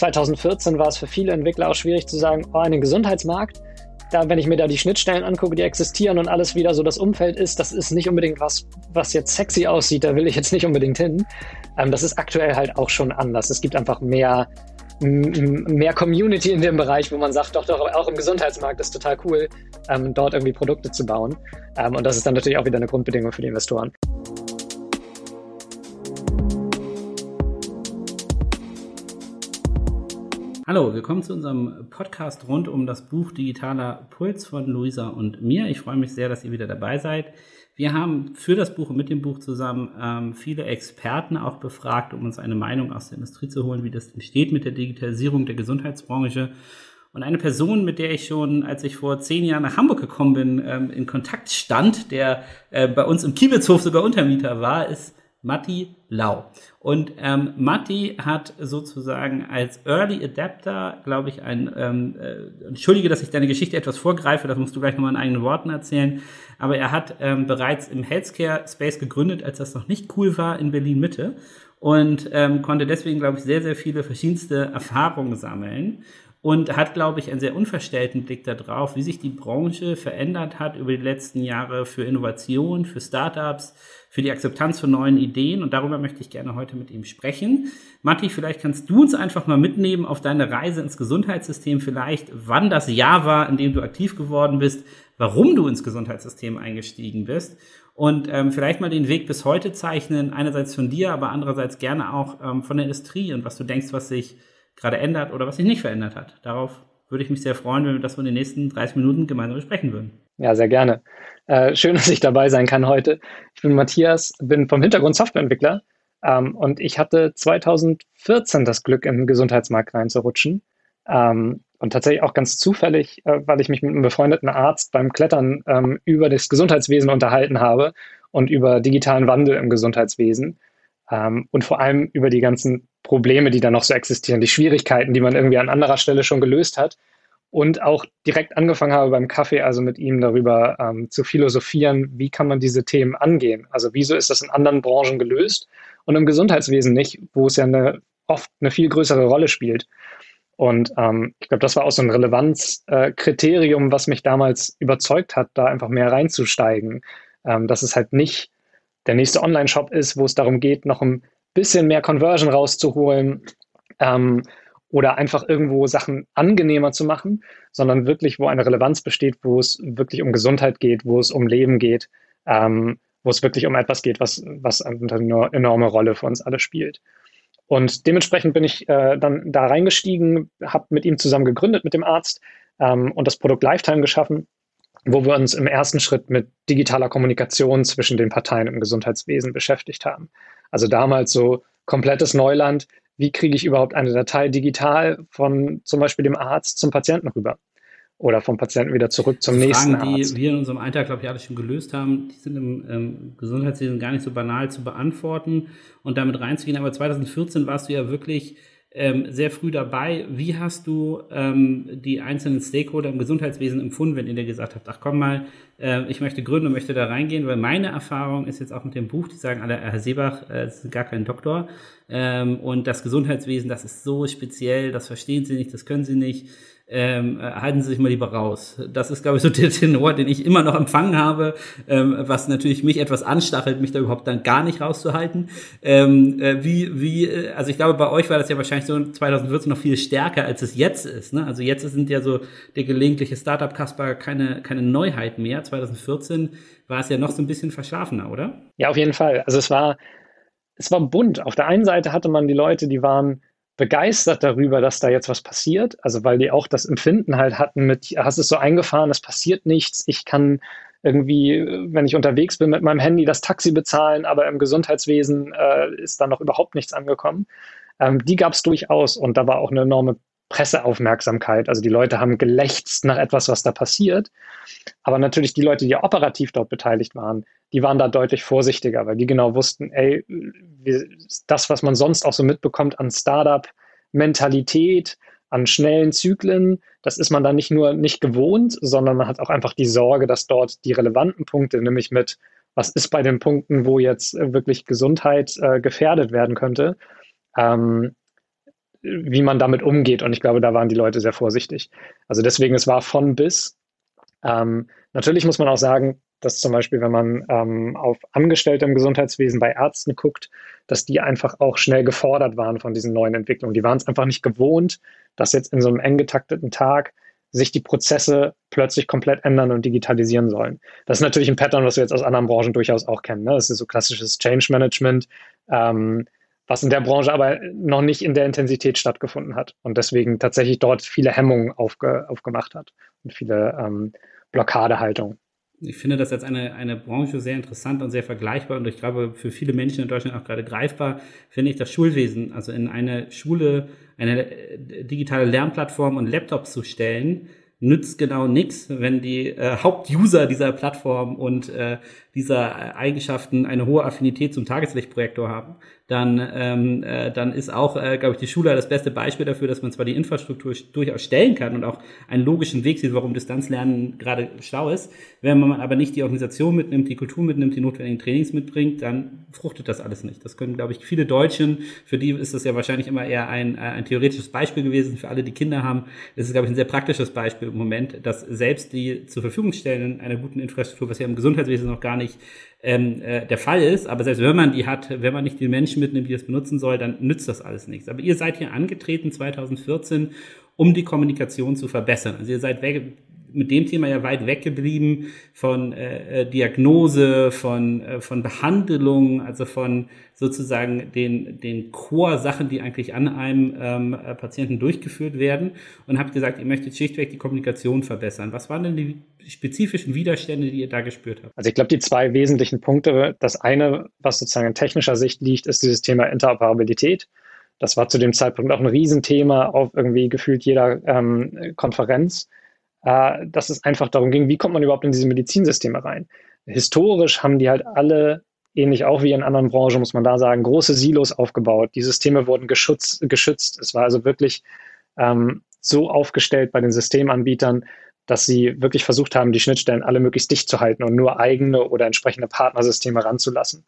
2014 war es für viele Entwickler auch schwierig zu sagen, oh, einen Gesundheitsmarkt, da, wenn ich mir da die Schnittstellen angucke, die existieren und alles wieder so das Umfeld ist, das ist nicht unbedingt was, was jetzt sexy aussieht, da will ich jetzt nicht unbedingt hin. Ähm, das ist aktuell halt auch schon anders. Es gibt einfach mehr, mehr Community in dem Bereich, wo man sagt, doch, doch, auch im Gesundheitsmarkt ist total cool, ähm, dort irgendwie Produkte zu bauen. Ähm, und das ist dann natürlich auch wieder eine Grundbedingung für die Investoren. Hallo, willkommen zu unserem Podcast rund um das Buch Digitaler Puls von Luisa und mir. Ich freue mich sehr, dass ihr wieder dabei seid. Wir haben für das Buch und mit dem Buch zusammen ähm, viele Experten auch befragt, um uns eine Meinung aus der Industrie zu holen, wie das entsteht mit der Digitalisierung der Gesundheitsbranche. Und eine Person, mit der ich schon, als ich vor zehn Jahren nach Hamburg gekommen bin, ähm, in Kontakt stand, der äh, bei uns im Kiebitzhof sogar Untermieter war, ist Matti Lau. Und ähm, Matti hat sozusagen als Early Adapter, glaube ich, ein, ähm, äh, entschuldige, dass ich deine Geschichte etwas vorgreife, das musst du gleich nochmal in eigenen Worten erzählen, aber er hat ähm, bereits im Healthcare Space gegründet, als das noch nicht cool war in Berlin Mitte und ähm, konnte deswegen, glaube ich, sehr, sehr viele verschiedenste Erfahrungen sammeln und hat, glaube ich, einen sehr unverstellten Blick darauf, wie sich die Branche verändert hat über die letzten Jahre für Innovation, für Startups, für die Akzeptanz von neuen Ideen. Und darüber möchte ich gerne heute mit ihm sprechen. Matti, vielleicht kannst du uns einfach mal mitnehmen auf deine Reise ins Gesundheitssystem, vielleicht wann das Jahr war, in dem du aktiv geworden bist, warum du ins Gesundheitssystem eingestiegen bist und ähm, vielleicht mal den Weg bis heute zeichnen, einerseits von dir, aber andererseits gerne auch ähm, von der Industrie und was du denkst, was sich gerade ändert oder was sich nicht verändert hat. Darauf würde ich mich sehr freuen, wenn wir das in den nächsten 30 Minuten gemeinsam besprechen würden. Ja, sehr gerne. Äh, schön, dass ich dabei sein kann heute. Ich bin Matthias, bin vom Hintergrund Softwareentwickler ähm, und ich hatte 2014 das Glück, den Gesundheitsmarkt reinzurutschen. Ähm, und tatsächlich auch ganz zufällig, äh, weil ich mich mit einem befreundeten Arzt beim Klettern ähm, über das Gesundheitswesen unterhalten habe und über digitalen Wandel im Gesundheitswesen ähm, und vor allem über die ganzen Probleme, die da noch so existieren, die Schwierigkeiten, die man irgendwie an anderer Stelle schon gelöst hat. Und auch direkt angefangen habe beim Kaffee, also mit ihm darüber ähm, zu philosophieren, wie kann man diese Themen angehen? Also wieso ist das in anderen Branchen gelöst und im Gesundheitswesen nicht, wo es ja eine, oft eine viel größere Rolle spielt. Und ähm, ich glaube, das war auch so ein Relevanzkriterium, äh, was mich damals überzeugt hat, da einfach mehr reinzusteigen. Ähm, dass es halt nicht der nächste Online-Shop ist, wo es darum geht, noch ein bisschen mehr Conversion rauszuholen ähm, oder einfach irgendwo Sachen angenehmer zu machen, sondern wirklich, wo eine Relevanz besteht, wo es wirklich um Gesundheit geht, wo es um Leben geht, ähm, wo es wirklich um etwas geht, was, was eine enorme Rolle für uns alle spielt. Und dementsprechend bin ich äh, dann da reingestiegen, habe mit ihm zusammen gegründet, mit dem Arzt ähm, und das Produkt Lifetime geschaffen, wo wir uns im ersten Schritt mit digitaler Kommunikation zwischen den Parteien im Gesundheitswesen beschäftigt haben. Also damals so komplettes Neuland. Wie kriege ich überhaupt eine Datei digital von zum Beispiel dem Arzt zum Patienten rüber? Oder vom Patienten wieder zurück zum Fragen, nächsten Arzt. die wir in unserem Alltag, glaube ich, alle schon gelöst haben, die sind im ähm, Gesundheitswesen gar nicht so banal zu beantworten und damit reinzugehen. Aber 2014 warst du ja wirklich ähm, sehr früh dabei. Wie hast du ähm, die einzelnen Stakeholder im Gesundheitswesen empfunden, wenn ihr dir gesagt habt, ach komm mal, äh, ich möchte gründen und möchte da reingehen? Weil meine Erfahrung ist jetzt auch mit dem Buch, die sagen alle, Herr Seebach äh, ist gar kein Doktor. Ähm, und das Gesundheitswesen, das ist so speziell, das verstehen Sie nicht, das können Sie nicht ähm, äh, halten Sie sich mal lieber raus. Das ist, glaube ich, so der Tenor, den ich immer noch empfangen habe, ähm, was natürlich mich etwas anstachelt, mich da überhaupt dann gar nicht rauszuhalten. Ähm, äh, wie, wie, äh, also ich glaube, bei euch war das ja wahrscheinlich so 2014 noch viel stärker, als es jetzt ist. Ne? Also jetzt sind ja so der gelegentliche Startup-Kasper keine, keine Neuheit mehr. 2014 war es ja noch so ein bisschen verschlafener, oder? Ja, auf jeden Fall. Also es war, es war bunt. Auf der einen Seite hatte man die Leute, die waren begeistert darüber, dass da jetzt was passiert. Also weil die auch das Empfinden halt hatten mit, hast es so eingefahren, es passiert nichts, ich kann irgendwie, wenn ich unterwegs bin mit meinem Handy, das Taxi bezahlen, aber im Gesundheitswesen äh, ist da noch überhaupt nichts angekommen. Ähm, die gab es durchaus und da war auch eine enorme Presseaufmerksamkeit. Also die Leute haben gelächzt nach etwas, was da passiert. Aber natürlich die Leute, die operativ dort beteiligt waren, die waren da deutlich vorsichtiger, weil die genau wussten, ey, das, was man sonst auch so mitbekommt an Startup-Mentalität, an schnellen Zyklen, das ist man dann nicht nur nicht gewohnt, sondern man hat auch einfach die Sorge, dass dort die relevanten Punkte, nämlich mit, was ist bei den Punkten, wo jetzt wirklich Gesundheit äh, gefährdet werden könnte, ähm, wie man damit umgeht. Und ich glaube, da waren die Leute sehr vorsichtig. Also deswegen, es war von bis. Ähm, natürlich muss man auch sagen, dass zum Beispiel, wenn man ähm, auf Angestellte im Gesundheitswesen bei Ärzten guckt, dass die einfach auch schnell gefordert waren von diesen neuen Entwicklungen. Die waren es einfach nicht gewohnt, dass jetzt in so einem eng getakteten Tag sich die Prozesse plötzlich komplett ändern und digitalisieren sollen. Das ist natürlich ein Pattern, was wir jetzt aus anderen Branchen durchaus auch kennen. Ne? Das ist so klassisches Change Management, ähm, was in der Branche aber noch nicht in der Intensität stattgefunden hat und deswegen tatsächlich dort viele Hemmungen aufge aufgemacht hat und viele ähm, Blockadehaltungen ich finde das als eine, eine Branche sehr interessant und sehr vergleichbar und ich glaube für viele Menschen in Deutschland auch gerade greifbar, finde ich das Schulwesen, also in eine Schule, eine digitale Lernplattform und Laptops zu stellen, nützt genau nichts, wenn die äh, Hauptuser dieser Plattform und äh, dieser Eigenschaften eine hohe Affinität zum Tageslichtprojektor haben, dann, ähm, äh, dann ist auch, äh, glaube ich, die Schule das beste Beispiel dafür, dass man zwar die Infrastruktur durchaus stellen kann und auch einen logischen Weg sieht, warum Distanzlernen gerade schlau ist. Wenn man aber nicht die Organisation mitnimmt, die Kultur mitnimmt, die notwendigen Trainings mitbringt, dann fruchtet das alles nicht. Das können, glaube ich, viele Deutschen, für die ist das ja wahrscheinlich immer eher ein, äh, ein theoretisches Beispiel gewesen. Für alle, die Kinder haben, ist es, glaube ich, ein sehr praktisches Beispiel im Moment, dass selbst die zur Verfügung stellen einer guten Infrastruktur, was ja im Gesundheitswesen noch gar nicht ähm, äh, der Fall ist. Aber selbst wenn man die hat, wenn man nicht die Menschen mitnimmt, die das benutzen soll, dann nützt das alles nichts. Aber ihr seid hier angetreten 2014, um die Kommunikation zu verbessern. Also ihr seid weg, mit dem Thema ja weit weggeblieben von äh, äh, Diagnose, von, äh, von Behandlung, also von sozusagen den, den Core-Sachen, die eigentlich an einem ähm, äh, Patienten durchgeführt werden und habt gesagt, ihr möchtet schlichtweg die Kommunikation verbessern. Was waren denn die spezifischen Widerstände, die ihr da gespürt habt? Also ich glaube, die zwei wesentlichen Punkte, das eine, was sozusagen in technischer Sicht liegt, ist dieses Thema Interoperabilität. Das war zu dem Zeitpunkt auch ein Riesenthema auf irgendwie gefühlt jeder ähm, Konferenz äh, dass es einfach darum ging, wie kommt man überhaupt in diese Medizinsysteme rein. Historisch haben die halt alle, ähnlich auch wie in anderen Branchen, muss man da sagen, große Silos aufgebaut. Die Systeme wurden geschützt. geschützt. Es war also wirklich ähm, so aufgestellt bei den Systemanbietern, dass sie wirklich versucht haben, die Schnittstellen alle möglichst dicht zu halten und nur eigene oder entsprechende Partnersysteme ranzulassen.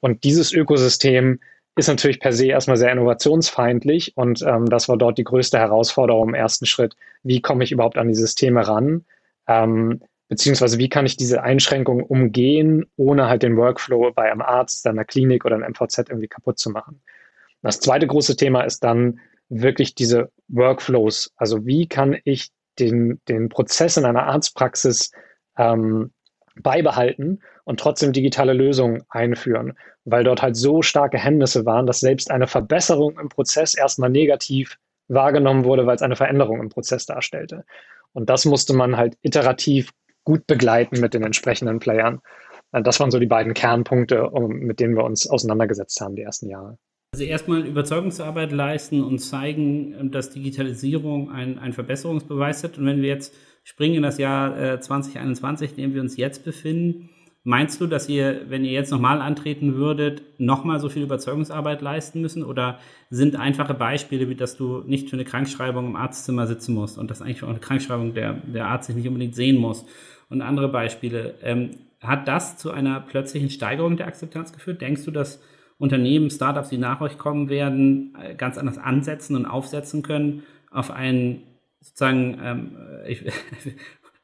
Und dieses Ökosystem ist natürlich per se erstmal sehr innovationsfeindlich und ähm, das war dort die größte Herausforderung im ersten Schritt. Wie komme ich überhaupt an die Systeme ran? Ähm, beziehungsweise wie kann ich diese Einschränkungen umgehen, ohne halt den Workflow bei einem Arzt, einer Klinik oder einem MVZ irgendwie kaputt zu machen. Das zweite große Thema ist dann wirklich diese Workflows. Also wie kann ich den, den Prozess in einer Arztpraxis ähm, beibehalten und trotzdem digitale Lösungen einführen, weil dort halt so starke Hemmnisse waren, dass selbst eine Verbesserung im Prozess erstmal negativ wahrgenommen wurde, weil es eine Veränderung im Prozess darstellte. Und das musste man halt iterativ gut begleiten mit den entsprechenden Playern. Äh, das waren so die beiden Kernpunkte, mit denen wir uns auseinandergesetzt haben die ersten Jahre. Also erstmal Überzeugungsarbeit leisten und zeigen, dass Digitalisierung ein, ein Verbesserungsbeweis hat. Und wenn wir jetzt springen in das Jahr äh, 2021, in dem wir uns jetzt befinden, Meinst du, dass ihr, wenn ihr jetzt nochmal antreten würdet, nochmal so viel Überzeugungsarbeit leisten müssen? Oder sind einfache Beispiele, wie dass du nicht für eine Krankschreibung im Arztzimmer sitzen musst und dass eigentlich auch eine Krankschreibung der, der Arzt sich nicht unbedingt sehen muss? Und andere Beispiele. Ähm, hat das zu einer plötzlichen Steigerung der Akzeptanz geführt? Denkst du, dass Unternehmen, Startups, die nach euch kommen werden, äh, ganz anders ansetzen und aufsetzen können auf einen sozusagen, ähm, ich,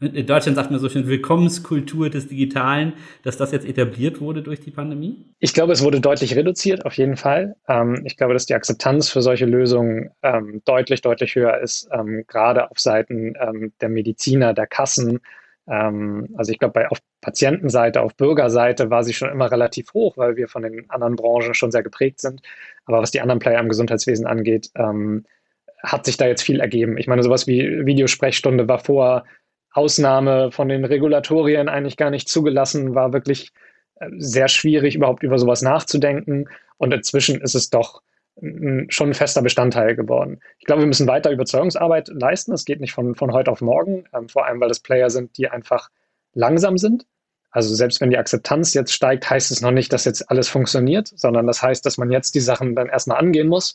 in Deutschland sagt man so schön Willkommenskultur des Digitalen, dass das jetzt etabliert wurde durch die Pandemie? Ich glaube, es wurde deutlich reduziert, auf jeden Fall. Ähm, ich glaube, dass die Akzeptanz für solche Lösungen ähm, deutlich, deutlich höher ist, ähm, gerade auf Seiten der Mediziner, der Kassen. Also ich glaube, auf Patientenseite, auf Bürgerseite war sie schon immer relativ hoch, weil wir von den anderen Branchen schon sehr geprägt sind. Aber was die anderen Player im Gesundheitswesen angeht, hat sich da jetzt viel ergeben. Ich meine, sowas wie Videosprechstunde war vor Ausnahme von den Regulatorien eigentlich gar nicht zugelassen, war wirklich äh, sehr schwierig, überhaupt über sowas nachzudenken. Und inzwischen ist es doch schon ein fester Bestandteil geworden. Ich glaube, wir müssen weiter Überzeugungsarbeit leisten. Das geht nicht von, von heute auf morgen, ähm, vor allem weil das Player sind, die einfach langsam sind. Also selbst wenn die Akzeptanz jetzt steigt, heißt es noch nicht, dass jetzt alles funktioniert, sondern das heißt, dass man jetzt die Sachen dann erstmal angehen muss.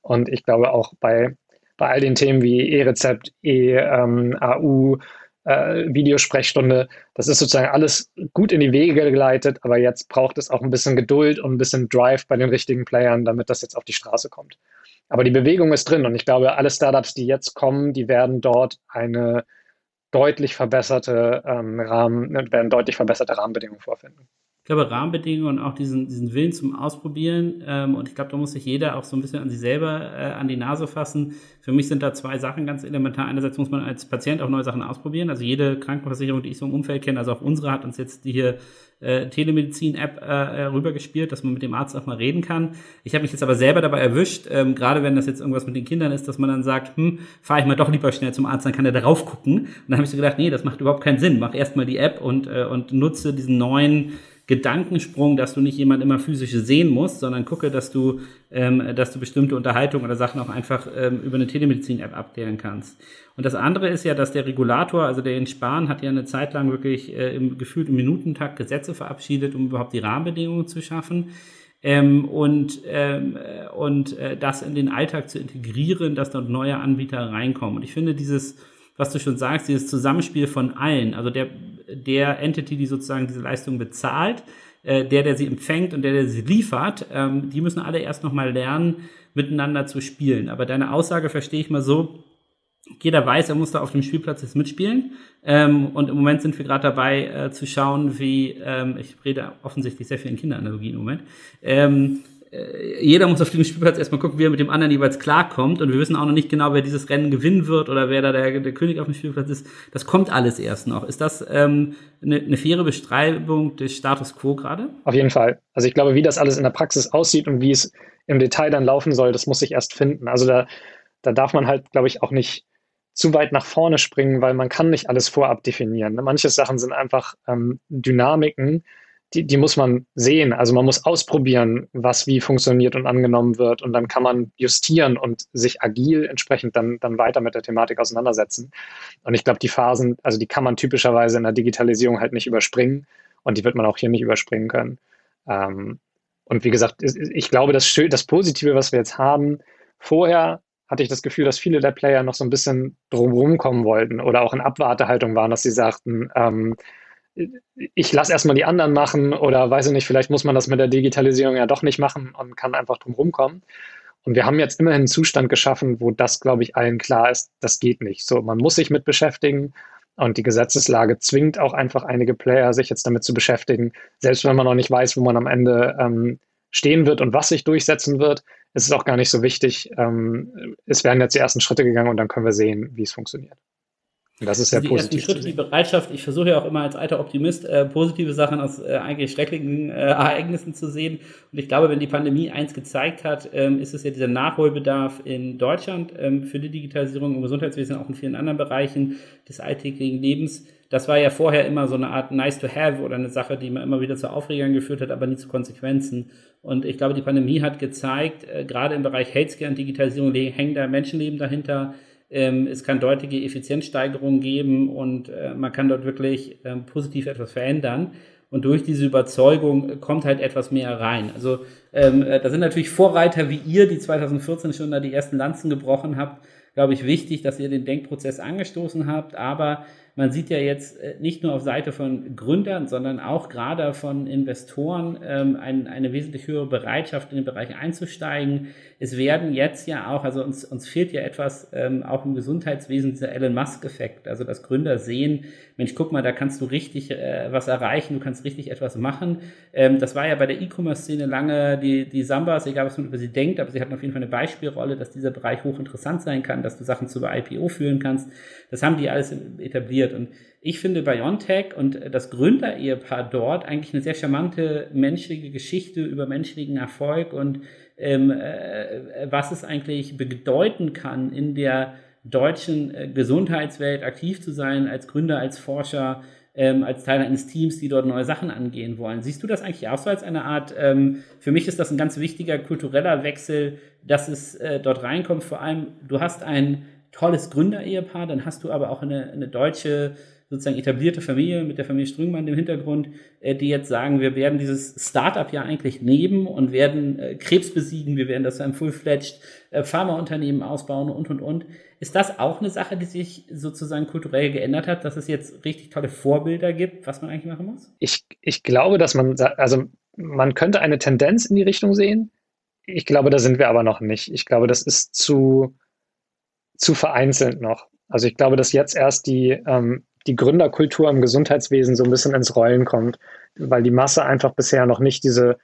Und ich glaube auch bei, bei all den Themen wie E-Rezept, E-AU, ähm, äh, Videosprechstunde. Das ist sozusagen alles gut in die Wege geleitet, aber jetzt braucht es auch ein bisschen Geduld und ein bisschen Drive bei den richtigen Playern, damit das jetzt auf die Straße kommt. aber die Bewegung ist drin und ich glaube, alle Startups, die jetzt kommen, die werden dort eine deutlich verbesserte ähm, Rahmen, werden deutlich verbesserte Rahmenbedingungen vorfinden. Ich glaube, Rahmenbedingungen und auch diesen, diesen Willen zum Ausprobieren. Ähm, und ich glaube, da muss sich jeder auch so ein bisschen an sich selber äh, an die Nase fassen. Für mich sind da zwei Sachen ganz elementar. Einerseits muss man als Patient auch neue Sachen ausprobieren. Also jede Krankenversicherung, die ich so im Umfeld kenne, also auch unsere, hat uns jetzt die hier äh, Telemedizin-App äh, rübergespielt, dass man mit dem Arzt auch mal reden kann. Ich habe mich jetzt aber selber dabei erwischt, ähm, gerade wenn das jetzt irgendwas mit den Kindern ist, dass man dann sagt, hm, fahre ich mal doch lieber schnell zum Arzt, dann kann er darauf gucken. Und dann habe ich so gedacht, nee, das macht überhaupt keinen Sinn. Mach erstmal die App und, äh, und nutze diesen neuen Gedankensprung, dass du nicht jemand immer physisch sehen musst, sondern gucke, dass du, ähm, dass du bestimmte Unterhaltungen oder Sachen auch einfach ähm, über eine Telemedizin-App abklären kannst. Und das andere ist ja, dass der Regulator, also der in Spahn, hat ja eine Zeit lang wirklich äh, im gefühlten Minutentakt Gesetze verabschiedet, um überhaupt die Rahmenbedingungen zu schaffen. Ähm, und ähm, und äh, das in den Alltag zu integrieren, dass dort neue Anbieter reinkommen. Und ich finde dieses was du schon sagst, dieses Zusammenspiel von allen, also der, der Entity, die sozusagen diese Leistung bezahlt, äh, der, der sie empfängt und der, der sie liefert, ähm, die müssen alle erst nochmal lernen, miteinander zu spielen. Aber deine Aussage verstehe ich mal so, jeder weiß, er muss da auf dem Spielplatz jetzt mitspielen. Ähm, und im Moment sind wir gerade dabei äh, zu schauen, wie, ähm, ich rede offensichtlich sehr viel in Kinderanalogien im Moment, ähm, äh, jeder muss auf dem Spielplatz erstmal gucken, wie er mit dem anderen jeweils klarkommt. Und wir wissen auch noch nicht genau, wer dieses Rennen gewinnen wird oder wer da der, der König auf dem Spielplatz ist. Das kommt alles erst noch. Ist das ähm, eine, eine faire Beschreibung des Status quo gerade? Auf jeden Fall. Also ich glaube, wie das alles in der Praxis aussieht und wie es im Detail dann laufen soll, das muss sich erst finden. Also da, da darf man halt, glaube ich, auch nicht zu weit nach vorne springen, weil man kann nicht alles vorab definieren. Manche Sachen sind einfach ähm, Dynamiken, die, die muss man sehen. Also man muss ausprobieren, was wie funktioniert und angenommen wird. Und dann kann man justieren und sich agil entsprechend dann, dann weiter mit der Thematik auseinandersetzen. Und ich glaube, die Phasen, also die kann man typischerweise in der Digitalisierung halt nicht überspringen. Und die wird man auch hier nicht überspringen können. Ähm, und wie gesagt, ich glaube, das, das Positive, was wir jetzt haben, vorher hatte ich das Gefühl, dass viele der Player noch so ein bisschen drumherum kommen wollten oder auch in Abwartehaltung waren, dass sie sagten, ähm, ich lasse erstmal die anderen machen oder weiß ich nicht, vielleicht muss man das mit der Digitalisierung ja doch nicht machen und kann einfach drum rumkommen. Und wir haben jetzt immerhin einen Zustand geschaffen, wo das, glaube ich, allen klar ist, das geht nicht. So, man muss sich mit beschäftigen und die Gesetzeslage zwingt auch einfach einige Player, sich jetzt damit zu beschäftigen. Selbst wenn man noch nicht weiß, wo man am Ende ähm, stehen wird und was sich durchsetzen wird, ist es auch gar nicht so wichtig. Ähm, es werden jetzt die ersten Schritte gegangen und dann können wir sehen, wie es funktioniert. Das ist also die positiv. Ersten Schritte, die Bereitschaft, ich versuche ja auch immer als alter Optimist äh, positive Sachen aus äh, eigentlich schrecklichen äh, Ereignissen zu sehen. Und ich glaube, wenn die Pandemie eins gezeigt hat, ähm, ist es ja dieser Nachholbedarf in Deutschland ähm, für die Digitalisierung im Gesundheitswesen, auch in vielen anderen Bereichen des alltäglichen Lebens. Das war ja vorher immer so eine Art nice to have oder eine Sache, die man immer wieder zu Aufregern geführt hat, aber nie zu Konsequenzen. Und ich glaube, die Pandemie hat gezeigt, äh, gerade im Bereich Healthcare und Digitalisierung hängen da Menschenleben dahinter es kann deutliche Effizienzsteigerungen geben und äh, man kann dort wirklich ähm, positiv etwas verändern. Und durch diese Überzeugung kommt halt etwas mehr rein. Also ähm, äh, da sind natürlich Vorreiter wie ihr, die 2014 schon da die ersten Lanzen gebrochen habt, glaube ich, wichtig, dass ihr den Denkprozess angestoßen habt. Aber man sieht ja jetzt äh, nicht nur auf Seite von Gründern, sondern auch gerade von Investoren ähm, ein, eine wesentlich höhere Bereitschaft, in den Bereich einzusteigen. Es werden jetzt ja auch, also uns, uns fehlt ja etwas ähm, auch im Gesundheitswesen, dieser Elon Musk-Effekt. Also dass Gründer sehen, Mensch, guck mal, da kannst du richtig äh, was erreichen, du kannst richtig etwas machen. Ähm, das war ja bei der E-Commerce-Szene lange die, die Sambas, egal was man über sie denkt, aber sie hatten auf jeden Fall eine Beispielrolle, dass dieser Bereich hochinteressant sein kann, dass du Sachen zu IPO führen kannst. Das haben die alles etabliert. Und ich finde BioNTech und das Gründer-Ehepaar dort eigentlich eine sehr charmante menschliche Geschichte über menschlichen Erfolg und ähm, äh, was es eigentlich bedeuten kann, in der deutschen äh, Gesundheitswelt aktiv zu sein, als Gründer, als Forscher, ähm, als Teil eines Teams, die dort neue Sachen angehen wollen. Siehst du das eigentlich auch so als eine Art, ähm, für mich ist das ein ganz wichtiger kultureller Wechsel, dass es äh, dort reinkommt. Vor allem, du hast ein tolles Gründerehepaar, dann hast du aber auch eine, eine deutsche sozusagen etablierte Familie mit der Familie Strüngmann im Hintergrund, äh, die jetzt sagen, wir werden dieses Startup ja eigentlich nehmen und werden äh, Krebs besiegen, wir werden das zu einem full-fledged äh, Pharmaunternehmen ausbauen und, und, und. Ist das auch eine Sache, die sich sozusagen kulturell geändert hat, dass es jetzt richtig tolle Vorbilder gibt, was man eigentlich machen muss? Ich, ich glaube, dass man, also man könnte eine Tendenz in die Richtung sehen. ich glaube, da sind wir aber noch nicht. Ich glaube, das ist zu, zu vereinzelt noch. Also ich glaube, dass jetzt erst die, ähm, die Gründerkultur im Gesundheitswesen so ein bisschen ins Rollen kommt, weil die Masse einfach bisher noch nicht diese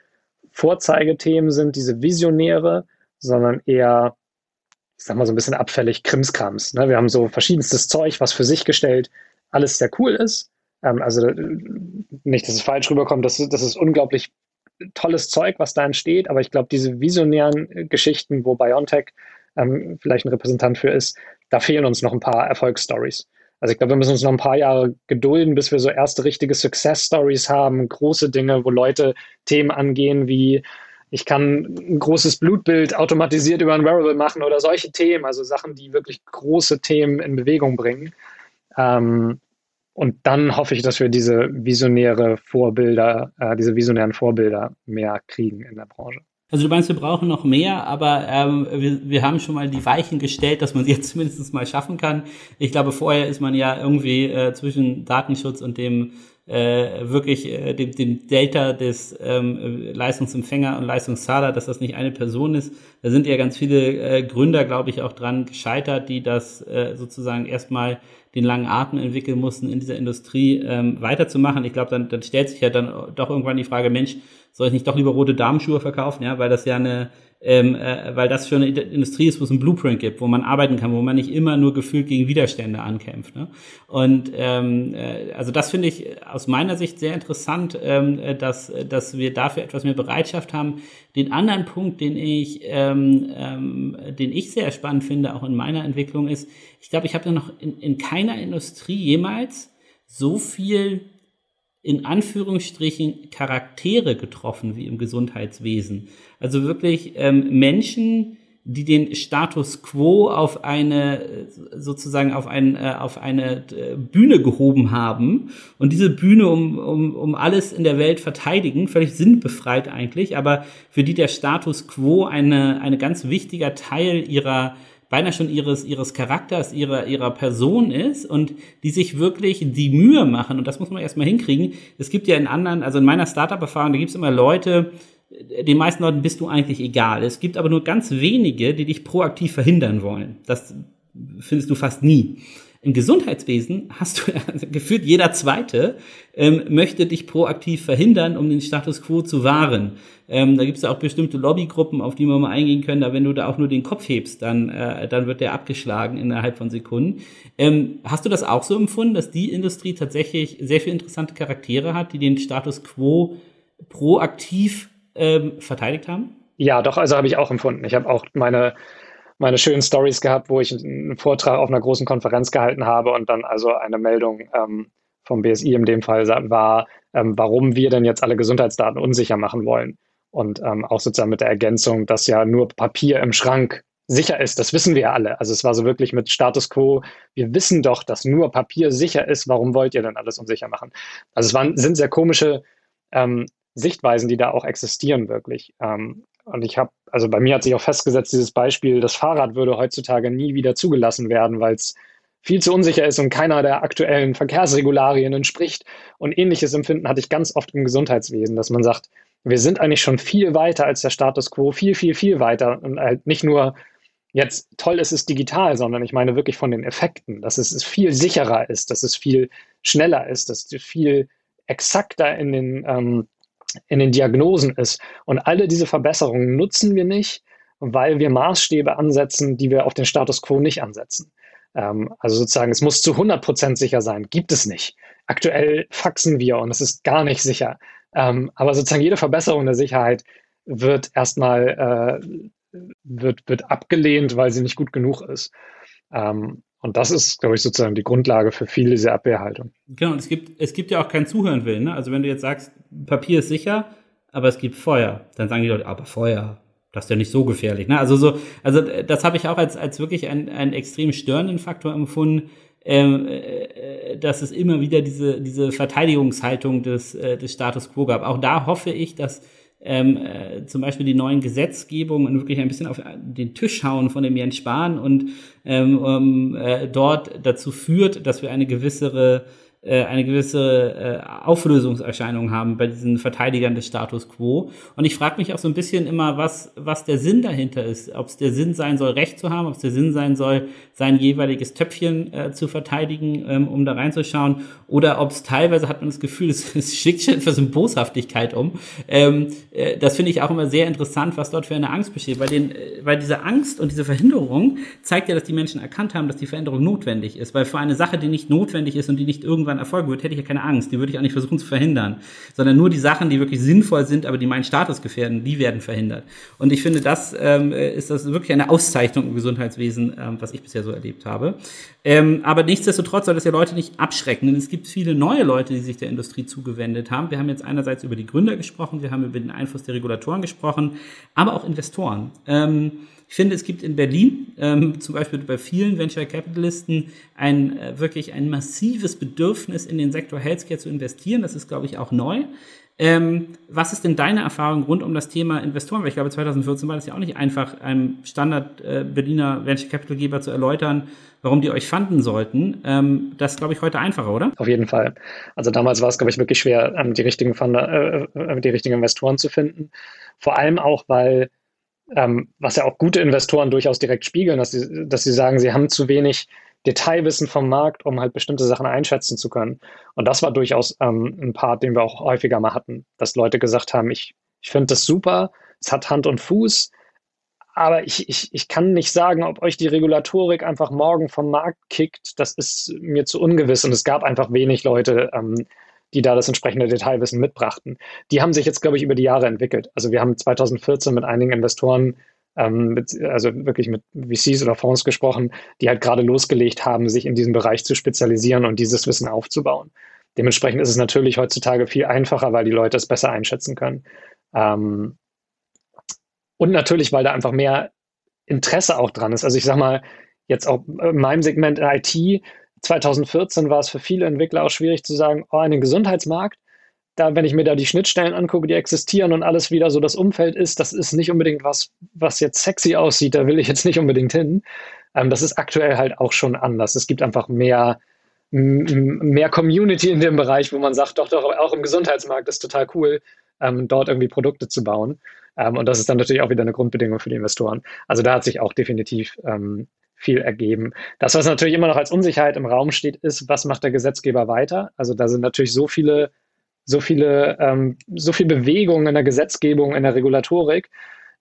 Vorzeigethemen sind, diese Visionäre, sondern eher, ich sag mal so ein bisschen abfällig Krimskrams. Ne? Wir haben so verschiedenstes Zeug, was für sich gestellt alles sehr cool ist. Ähm, also nicht, dass es falsch rüberkommt, das, das ist unglaublich tolles Zeug, was da entsteht, aber ich glaube, diese visionären Geschichten, wo BioNTech ähm, vielleicht ein Repräsentant für ist, da fehlen uns noch ein paar Erfolgsstories. Also ich glaube, wir müssen uns noch ein paar Jahre gedulden, bis wir so erste richtige Success-Stories haben, große Dinge, wo Leute Themen angehen wie ich kann ein großes Blutbild automatisiert über ein Wearable machen oder solche Themen, also Sachen, die wirklich große Themen in Bewegung bringen. Ähm, und dann hoffe ich, dass wir diese visionäre Vorbilder, äh, diese visionären Vorbilder mehr kriegen in der Branche. Also du meinst, wir brauchen noch mehr, aber ähm, wir, wir haben schon mal die Weichen gestellt, dass man sie jetzt zumindest mal schaffen kann. Ich glaube, vorher ist man ja irgendwie äh, zwischen Datenschutz und dem äh, wirklich äh, dem, dem Delta des ähm, Leistungsempfänger und Leistungszahler, dass das nicht eine Person ist. Da sind ja ganz viele äh, Gründer, glaube ich, auch dran gescheitert, die das äh, sozusagen erstmal den langen Atem entwickeln mussten, in dieser Industrie ähm, weiterzumachen. Ich glaube, dann, dann stellt sich ja dann doch irgendwann die Frage, Mensch, soll ich nicht doch lieber rote Damenschuhe verkaufen, ja, weil das ja eine, ähm, äh, weil das schon eine Industrie ist, wo es einen Blueprint gibt, wo man arbeiten kann, wo man nicht immer nur gefühlt gegen Widerstände ankämpft. Ne? Und ähm, äh, also das finde ich aus meiner Sicht sehr interessant, ähm, dass, dass wir dafür etwas mehr Bereitschaft haben. Den anderen Punkt, den ich, ähm, ähm, den ich sehr spannend finde, auch in meiner Entwicklung, ist, ich glaube, ich habe ja noch in, in keiner Industrie jemals so viel in Anführungsstrichen Charaktere getroffen wie im Gesundheitswesen. Also wirklich ähm, Menschen, die den Status quo auf eine sozusagen auf, ein, äh, auf eine äh, Bühne gehoben haben und diese Bühne um, um, um alles in der Welt verteidigen, völlig sinnbefreit eigentlich, aber für die der Status quo eine, eine ganz wichtiger Teil ihrer beinahe schon ihres, ihres Charakters, ihrer, ihrer Person ist und die sich wirklich die Mühe machen, und das muss man erstmal hinkriegen. Es gibt ja in anderen, also in meiner Startup-Erfahrung, da gibt es immer Leute, den meisten Leuten bist du eigentlich egal. Es gibt aber nur ganz wenige, die dich proaktiv verhindern wollen. Das findest du fast nie. Im Gesundheitswesen hast du gefühlt jeder Zweite ähm, möchte dich proaktiv verhindern, um den Status quo zu wahren. Ähm, da gibt es ja auch bestimmte Lobbygruppen, auf die wir mal eingehen können. Da wenn du da auch nur den Kopf hebst, dann äh, dann wird der abgeschlagen innerhalb von Sekunden. Ähm, hast du das auch so empfunden, dass die Industrie tatsächlich sehr viele interessante Charaktere hat, die den Status quo proaktiv ähm, verteidigt haben? Ja, doch, also habe ich auch empfunden. Ich habe auch meine meine schönen Stories gehabt, wo ich einen Vortrag auf einer großen Konferenz gehalten habe und dann also eine Meldung ähm, vom BSI in dem Fall war, ähm, warum wir denn jetzt alle Gesundheitsdaten unsicher machen wollen. Und ähm, auch sozusagen mit der Ergänzung, dass ja nur Papier im Schrank sicher ist. Das wissen wir alle. Also es war so wirklich mit Status quo. Wir wissen doch, dass nur Papier sicher ist. Warum wollt ihr denn alles unsicher machen? Also es waren, sind sehr komische ähm, Sichtweisen, die da auch existieren wirklich. Ähm, und ich habe, also bei mir hat sich auch festgesetzt, dieses Beispiel, das Fahrrad würde heutzutage nie wieder zugelassen werden, weil es viel zu unsicher ist und keiner der aktuellen Verkehrsregularien entspricht. Und ähnliches Empfinden hatte ich ganz oft im Gesundheitswesen, dass man sagt, wir sind eigentlich schon viel weiter als der Status quo, viel, viel, viel weiter. Und halt nicht nur jetzt toll ist es digital, sondern ich meine wirklich von den Effekten, dass es viel sicherer ist, dass es viel schneller ist, dass es viel exakter in den ähm, in den Diagnosen ist. Und alle diese Verbesserungen nutzen wir nicht, weil wir Maßstäbe ansetzen, die wir auf den Status quo nicht ansetzen. Ähm, also sozusagen, es muss zu 100 Prozent sicher sein. Gibt es nicht. Aktuell faxen wir und es ist gar nicht sicher. Ähm, aber sozusagen jede Verbesserung der Sicherheit wird erstmal äh, wird, wird abgelehnt, weil sie nicht gut genug ist. Ähm, und das ist, glaube ich, sozusagen die Grundlage für viele dieser Abwehrhaltung. Genau, und es gibt, es gibt ja auch kein Zuhören willen. Ne? Also wenn du jetzt sagst, Papier ist sicher, aber es gibt Feuer, dann sagen die Leute, aber Feuer, das ist ja nicht so gefährlich. Ne? Also so, also das habe ich auch als, als wirklich einen, einen extrem störenden Faktor empfunden, ähm, äh, dass es immer wieder diese, diese Verteidigungshaltung des, äh, des Status quo gab. Auch da hoffe ich, dass ähm, äh, zum Beispiel die neuen Gesetzgebungen wirklich ein bisschen auf den Tisch hauen von dem Jens Spahn und ähm, um, äh, dort dazu führt, dass wir eine gewissere eine gewisse äh, Auflösungserscheinung haben bei diesen Verteidigern des Status quo. Und ich frage mich auch so ein bisschen immer, was, was der Sinn dahinter ist. Ob es der Sinn sein soll, Recht zu haben, ob es der Sinn sein soll, sein jeweiliges Töpfchen äh, zu verteidigen, ähm, um da reinzuschauen, oder ob es teilweise hat man das Gefühl, es, es schickt schon etwas in Boshaftigkeit um. Ähm, äh, das finde ich auch immer sehr interessant, was dort für eine Angst besteht. Weil, den, äh, weil diese Angst und diese Verhinderung zeigt ja, dass die Menschen erkannt haben, dass die Veränderung notwendig ist. Weil für eine Sache, die nicht notwendig ist und die nicht irgendwann erfolgen wird, hätte ich ja keine Angst. Die würde ich auch nicht versuchen zu verhindern. Sondern nur die Sachen, die wirklich sinnvoll sind, aber die meinen Status gefährden, die werden verhindert. Und ich finde, das ähm, ist das wirklich eine Auszeichnung im Gesundheitswesen, ähm, was ich bisher so erlebt habe. Ähm, aber nichtsdestotrotz soll das ja Leute nicht abschrecken, denn es gibt viele neue Leute, die sich der Industrie zugewendet haben. Wir haben jetzt einerseits über die Gründer gesprochen, wir haben über den Einfluss der Regulatoren gesprochen, aber auch Investoren. Ähm, ich finde, es gibt in Berlin, ähm, zum Beispiel bei vielen Venture Capitalisten, ein äh, wirklich ein massives Bedürfnis, in den Sektor Healthcare zu investieren. Das ist, glaube ich, auch neu. Ähm, was ist denn deine Erfahrung rund um das Thema Investoren? Weil ich glaube, 2014 war das ja auch nicht einfach, einem Standard äh, Venture Capital Geber zu erläutern, warum die euch fanden sollten. Ähm, das ist, glaube ich, heute einfacher, oder? Auf jeden Fall. Also damals war es, glaube ich, wirklich schwer, ähm, die richtigen Funder, äh, äh, die richtigen Investoren zu finden. Vor allem auch, weil ähm, was ja auch gute Investoren durchaus direkt spiegeln, dass sie, dass sie sagen, sie haben zu wenig Detailwissen vom Markt, um halt bestimmte Sachen einschätzen zu können. Und das war durchaus ähm, ein Part, den wir auch häufiger mal hatten, dass Leute gesagt haben, ich, ich finde das super, es hat Hand und Fuß, aber ich, ich, ich kann nicht sagen, ob euch die Regulatorik einfach morgen vom Markt kickt. Das ist mir zu ungewiss. Und es gab einfach wenig Leute, ähm, die da das entsprechende Detailwissen mitbrachten. Die haben sich jetzt, glaube ich, über die Jahre entwickelt. Also wir haben 2014 mit einigen Investoren ähm, mit, also wirklich mit VCs oder Fonds gesprochen, die halt gerade losgelegt haben, sich in diesem Bereich zu spezialisieren und dieses Wissen aufzubauen. Dementsprechend ist es natürlich heutzutage viel einfacher, weil die Leute es besser einschätzen können. Ähm, und natürlich, weil da einfach mehr Interesse auch dran ist. Also ich sag mal, jetzt auch in meinem Segment IT, 2014 war es für viele Entwickler auch schwierig zu sagen, oh, einen Gesundheitsmarkt, da, wenn ich mir da die Schnittstellen angucke, die existieren und alles wieder so das Umfeld ist, das ist nicht unbedingt was, was jetzt sexy aussieht, da will ich jetzt nicht unbedingt hin. Ähm, das ist aktuell halt auch schon anders. Es gibt einfach mehr, mehr Community in dem Bereich, wo man sagt, doch, doch, auch im Gesundheitsmarkt ist total cool, ähm, dort irgendwie Produkte zu bauen. Ähm, und das ist dann natürlich auch wieder eine Grundbedingung für die Investoren. Also da hat sich auch definitiv ähm, viel ergeben. Das, was natürlich immer noch als Unsicherheit im Raum steht, ist, was macht der Gesetzgeber weiter? Also da sind natürlich so viele so viele, ähm, so viel Bewegung in der Gesetzgebung, in der Regulatorik,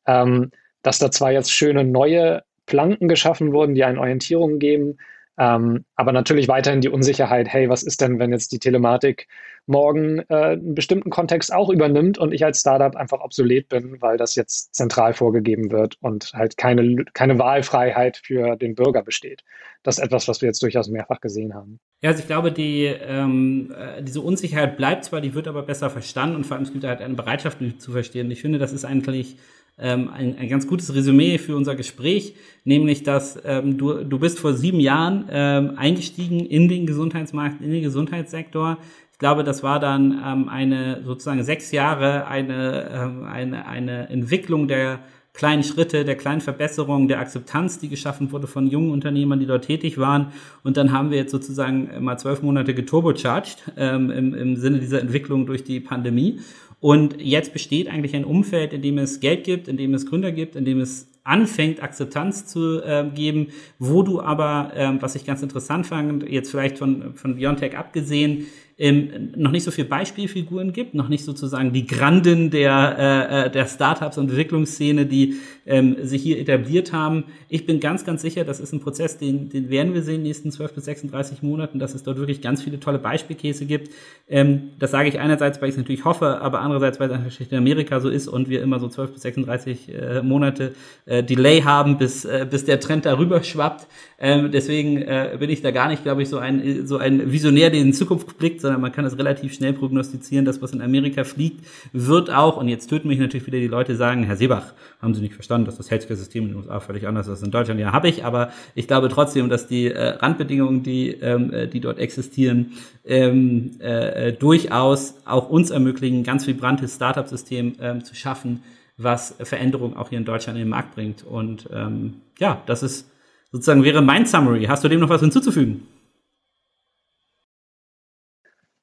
ähm, dass da zwar jetzt schöne neue Planken geschaffen wurden, die einen Orientierung geben, ähm, aber natürlich weiterhin die Unsicherheit, hey, was ist denn, wenn jetzt die Telematik morgen äh, einen bestimmten Kontext auch übernimmt und ich als Startup einfach obsolet bin, weil das jetzt zentral vorgegeben wird und halt keine, keine Wahlfreiheit für den Bürger besteht. Das ist etwas, was wir jetzt durchaus mehrfach gesehen haben. Ja, also ich glaube, die, ähm, äh, diese Unsicherheit bleibt zwar, die wird aber besser verstanden und vor allem es gibt halt eine Bereitschaft, die zu verstehen. Ich finde, das ist eigentlich ähm, ein, ein ganz gutes Resümee für unser Gespräch, nämlich dass ähm, du, du bist vor sieben Jahren ähm, eingestiegen in den Gesundheitsmarkt, in den Gesundheitssektor. Ich glaube, das war dann ähm, eine sozusagen sechs Jahre eine, ähm, eine, eine Entwicklung der kleinen Schritte, der kleinen Verbesserung, der Akzeptanz, die geschaffen wurde von jungen Unternehmern, die dort tätig waren. Und dann haben wir jetzt sozusagen mal zwölf Monate geturbocharged ähm, im, im Sinne dieser Entwicklung durch die Pandemie. Und jetzt besteht eigentlich ein Umfeld, in dem es Geld gibt, in dem es Gründer gibt, in dem es anfängt, Akzeptanz zu äh, geben, wo du aber, ähm, was ich ganz interessant fand, jetzt vielleicht von, von Biontech abgesehen, ähm, noch nicht so viel Beispielfiguren gibt, noch nicht sozusagen die Granden der, äh, äh, der Startups und Entwicklungsszene, die ähm, sich hier etabliert haben. Ich bin ganz, ganz sicher, das ist ein Prozess, den, den werden wir sehen in den nächsten 12 bis 36 Monaten, dass es dort wirklich ganz viele tolle Beispielkäse gibt. Ähm, das sage ich einerseits, weil ich es natürlich hoffe, aber andererseits, weil es in Amerika so ist und wir immer so 12 bis 36 äh, Monate äh, Delay haben, bis, äh, bis der Trend darüber schwappt. Ähm, deswegen äh, bin ich da gar nicht, glaube ich, so ein, so ein Visionär, der in Zukunft blickt, sondern man kann es relativ schnell prognostizieren. Das, was in Amerika fliegt, wird auch, und jetzt töten mich natürlich wieder die Leute, sagen, Herr Seebach, haben Sie nicht verstanden, dass das Healthcare-System in den USA völlig anders ist als in Deutschland? Ja, habe ich, aber ich glaube trotzdem, dass die äh, Randbedingungen, die, ähm, äh, die dort existieren, ähm, äh, durchaus auch uns ermöglichen, ein ganz vibrantes Startup-System ähm, zu schaffen, was Veränderungen auch hier in Deutschland in den Markt bringt. Und ähm, ja, das ist sozusagen wäre mein Summary. Hast du dem noch was hinzuzufügen?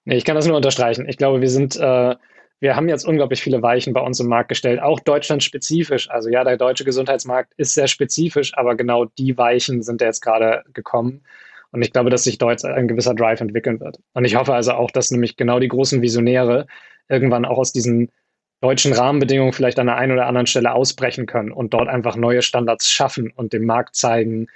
Nee, ich kann das nur unterstreichen. Ich glaube, wir sind, äh, wir haben jetzt unglaublich viele Weichen bei uns im Markt gestellt, auch deutschlandspezifisch. Also ja, der deutsche Gesundheitsmarkt ist sehr spezifisch, aber genau die Weichen sind jetzt gerade gekommen. Und ich glaube, dass sich dort ein gewisser Drive entwickeln wird. Und ich hoffe also auch, dass nämlich genau die großen Visionäre irgendwann auch aus diesen deutschen Rahmenbedingungen vielleicht an der einen oder anderen Stelle ausbrechen können und dort einfach neue Standards schaffen und dem Markt zeigen,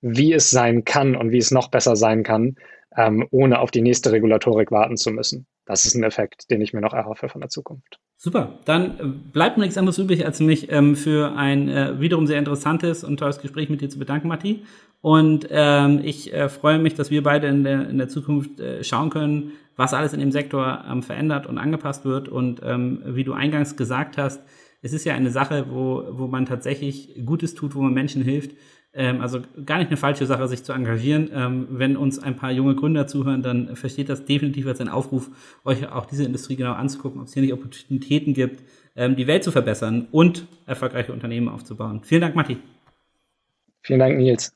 wie es sein kann und wie es noch besser sein kann, ähm, ohne auf die nächste Regulatorik warten zu müssen. Das ist ein Effekt, den ich mir noch erhoffe von der Zukunft. Super, dann äh, bleibt mir nichts anderes übrig, als mich ähm, für ein äh, wiederum sehr interessantes und tolles Gespräch mit dir zu bedanken, Matti. Und ähm, ich äh, freue mich, dass wir beide in der, in der Zukunft äh, schauen können, was alles in dem Sektor ähm, verändert und angepasst wird. Und ähm, wie du eingangs gesagt hast, es ist ja eine Sache, wo, wo man tatsächlich Gutes tut, wo man Menschen hilft. Ähm, also gar nicht eine falsche Sache, sich zu engagieren. Ähm, wenn uns ein paar junge Gründer zuhören, dann versteht das definitiv als ein Aufruf, euch auch diese Industrie genau anzugucken, ob es hier nicht Opportunitäten gibt, ähm, die Welt zu verbessern und erfolgreiche Unternehmen aufzubauen. Vielen Dank, Matti. Vielen Dank, Nils.